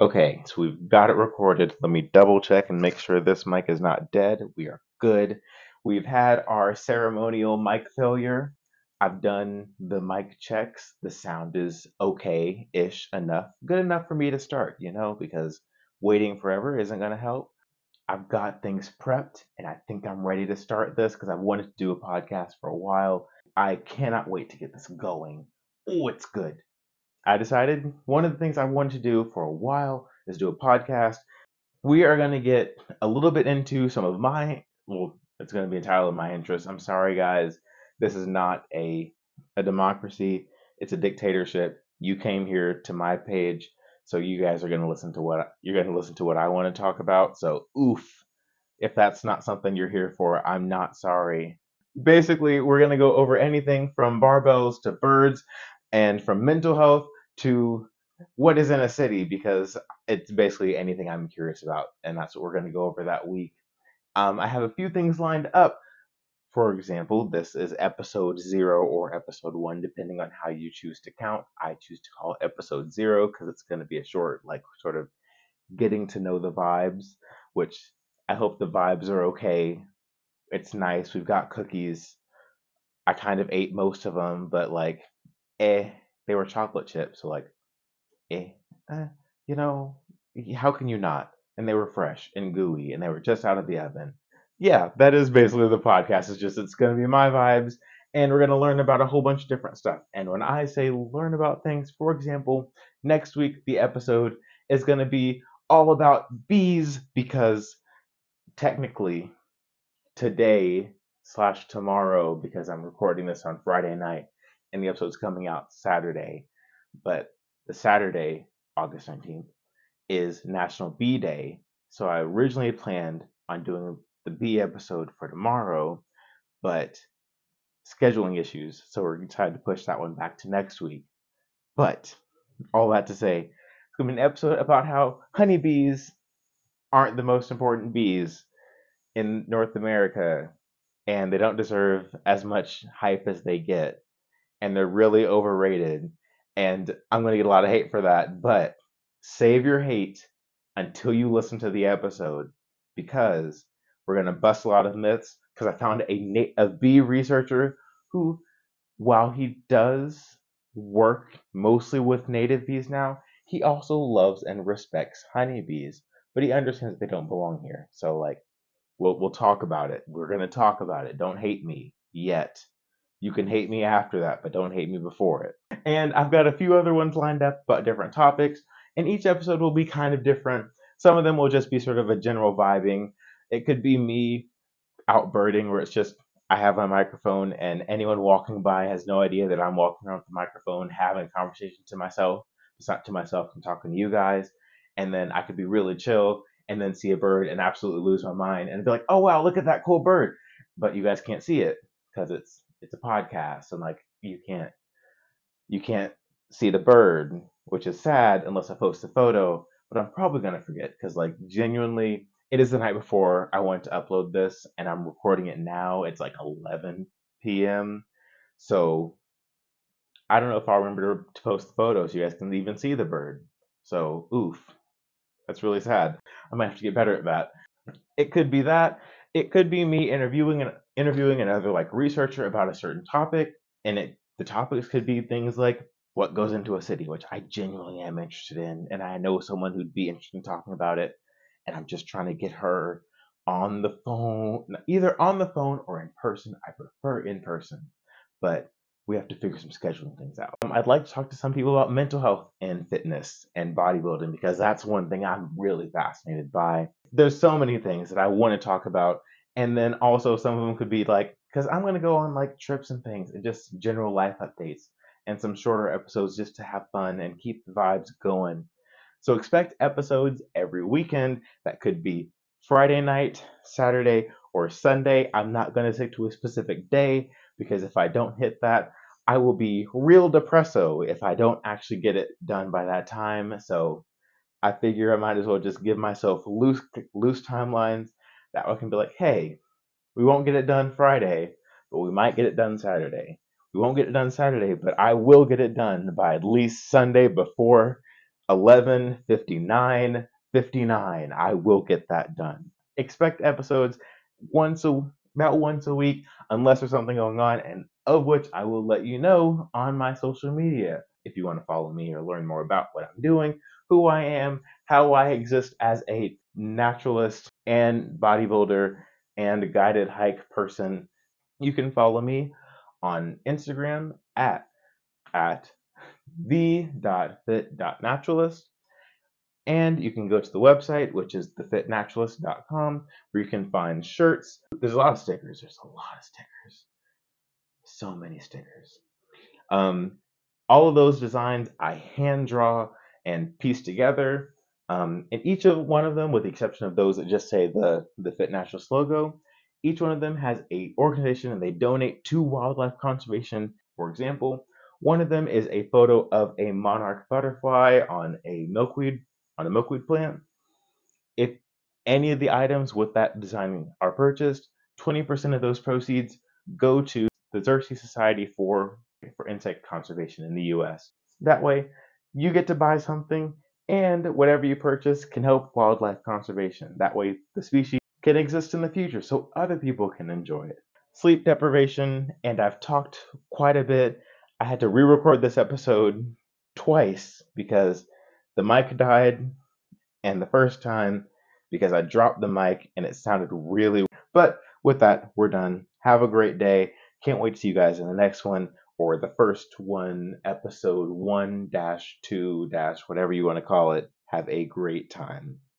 Okay, so we've got it recorded. Let me double check and make sure this mic is not dead. We are good. We've had our ceremonial mic failure. I've done the mic checks. The sound is okay ish enough. Good enough for me to start, you know, because waiting forever isn't going to help. I've got things prepped and I think I'm ready to start this because I've wanted to do a podcast for a while. I cannot wait to get this going. Oh, it's good. I decided one of the things I wanted to do for a while is do a podcast. We are going to get a little bit into some of my, well, it's going to be entirely my interest. I'm sorry, guys. This is not a, a democracy, it's a dictatorship. You came here to my page, so you guys are going to listen to what you're going to listen to what I want to talk about. So, oof. If that's not something you're here for, I'm not sorry. Basically, we're going to go over anything from barbells to birds and from mental health to what is in a city because it's basically anything I'm curious about, and that's what we're going to go over that week. Um, I have a few things lined up. For example, this is episode zero or episode one, depending on how you choose to count. I choose to call episode zero because it's going to be a short, like, sort of getting to know the vibes, which I hope the vibes are okay. It's nice. We've got cookies. I kind of ate most of them, but like, eh, they were chocolate chips, so like, eh, eh, you know, how can you not? And they were fresh and gooey, and they were just out of the oven. Yeah, that is basically the podcast. It's just it's gonna be my vibes, and we're gonna learn about a whole bunch of different stuff. And when I say learn about things, for example, next week the episode is gonna be all about bees because technically today slash tomorrow because I'm recording this on Friday night and the episode's coming out Saturday. But the Saturday, August 19th, is National Bee Day. So I originally planned on doing the bee episode for tomorrow, but scheduling issues. So we're decided to push that one back to next week. But all that to say, it's going to be an episode about how honeybees aren't the most important bees in North America and they don't deserve as much hype as they get and they're really overrated. And I'm going to get a lot of hate for that, but save your hate until you listen to the episode because we're going to bust a lot of myths. Because I found a, a bee researcher who, while he does work mostly with native bees now, he also loves and respects honeybees, but he understands they don't belong here. So, like, we'll, we'll talk about it. We're going to talk about it. Don't hate me yet. You can hate me after that, but don't hate me before it. And I've got a few other ones lined up, but different topics. And each episode will be kind of different. Some of them will just be sort of a general vibing. It could be me out birding, where it's just I have my microphone and anyone walking by has no idea that I'm walking around with the microphone having a conversation to myself. It's not to myself, I'm talking to you guys. And then I could be really chill and then see a bird and absolutely lose my mind and be like, oh wow, look at that cool bird. But you guys can't see it because it's it's a podcast and like you can't you can't see the bird, which is sad unless I post a photo. But I'm probably gonna forget because like genuinely, it is the night before I want to upload this, and I'm recording it now. It's like 11 p.m. So I don't know if I'll remember to post the photos. You guys can even see the bird. So oof, that's really sad. I might have to get better at that. It could be that. It could be me interviewing an interviewing another like researcher about a certain topic, and it the topics could be things like what goes into a city, which I genuinely am interested in, and I know someone who'd be interested in talking about it, and I'm just trying to get her on the phone, either on the phone or in person. I prefer in person, but we have to figure some scheduling things out. Um, I'd like to talk to some people about mental health and fitness and bodybuilding because that's one thing I'm really fascinated by. There's so many things that I want to talk about, and then also some of them could be like because i'm going to go on like trips and things and just general life updates and some shorter episodes just to have fun and keep the vibes going. So expect episodes every weekend. That could be friday night saturday or sunday. I'm not going to stick to a specific day because if i don't hit that i will be real depresso if i don't actually get it done by that time. So i figure i might as well just give myself loose loose timelines that I can be like, hey, we won't get it done Friday, but we might get it done Saturday. We won't get it done Saturday, but I will get it done by at least Sunday before 11 59 59. I will get that done. Expect episodes once a about once a week, unless there's something going on, and of which I will let you know on my social media. If you want to follow me or learn more about what I'm doing, who I am, how I exist as a naturalist and bodybuilder and guided hike person, you can follow me on Instagram at at the.fit.naturalist. And you can go to the website, which is thefitnaturalist.com, where you can find shirts. There's a lot of stickers. There's a lot of stickers. So many stickers. Um, all of those designs I hand draw and piece together. Um, and each of one of them, with the exception of those that just say the, the Fit Naturalist logo, each one of them has a organization and they donate to wildlife conservation. For example, one of them is a photo of a monarch butterfly on a milkweed on a milkweed plant. If any of the items with that design are purchased, 20% of those proceeds go to the Xerces Society for, for Insect Conservation in the US. That way, you get to buy something, and whatever you purchase can help wildlife conservation. That way, the species can exist in the future so other people can enjoy it. Sleep deprivation, and I've talked quite a bit. I had to re record this episode twice because the mic died, and the first time because I dropped the mic and it sounded really. But with that, we're done. Have a great day. Can't wait to see you guys in the next one or the first one, episode 1 dash 2 dash whatever you want to call it. Have a great time.